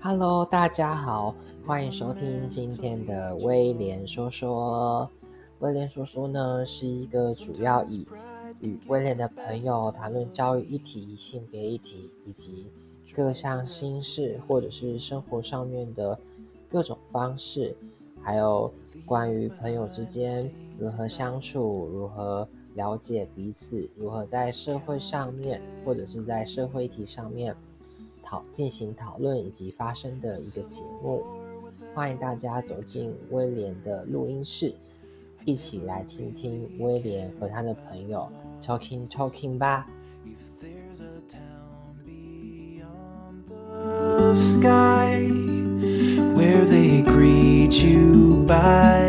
Hello，大家好，欢迎收听今天的威廉说说。威廉说说呢，是一个主要以与威廉的朋友谈论教育议题、性别议题以及各项心事，或者是生活上面的各种方式，还有关于朋友之间如何相处、如何了解彼此、如何在社会上面或者是在社会议题上面讨进行讨论以及发生的一个节目。欢迎大家走进威廉的录音室。一起来听听威廉和他的朋友 talking talking 吧。Sky where they greet you by